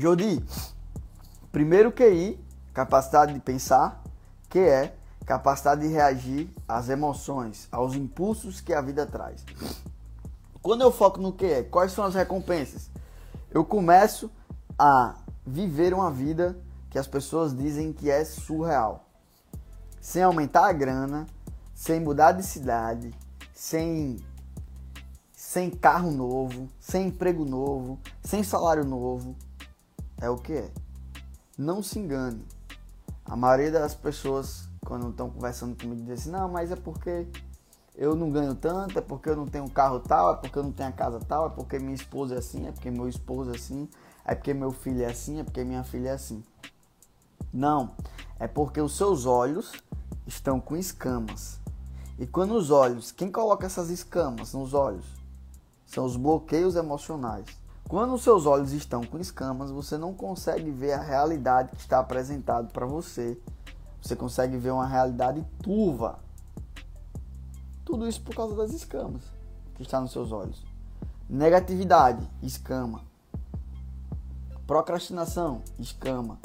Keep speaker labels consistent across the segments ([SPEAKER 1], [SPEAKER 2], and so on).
[SPEAKER 1] Jodi, primeiro QI, capacidade de pensar, que é capacidade de reagir às emoções, aos impulsos que a vida traz. Quando eu foco no que é, quais são as recompensas? Eu começo a viver uma vida que as pessoas dizem que é surreal. Sem aumentar a grana, sem mudar de cidade, sem sem carro novo, sem emprego novo, sem salário novo. É o que é. Não se engane. A maioria das pessoas, quando estão conversando comigo, dizem assim: não, mas é porque eu não ganho tanto, é porque eu não tenho um carro tal, é porque eu não tenho a casa tal, é porque minha esposa é assim, é porque meu esposo é assim, é porque meu filho é assim, é porque minha filha é assim. Não, é porque os seus olhos estão com escamas. E quando os olhos, quem coloca essas escamas nos olhos? são os bloqueios emocionais. Quando os seus olhos estão com escamas, você não consegue ver a realidade que está apresentado para você. Você consegue ver uma realidade turva. Tudo isso por causa das escamas que está nos seus olhos. Negatividade, escama. Procrastinação, escama.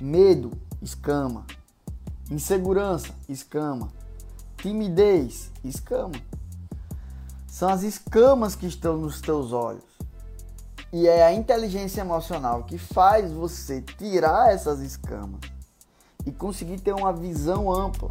[SPEAKER 1] Medo, escama. Insegurança, escama. Timidez, escama. São as escamas que estão nos teus olhos. E é a inteligência emocional que faz você tirar essas escamas e conseguir ter uma visão ampla.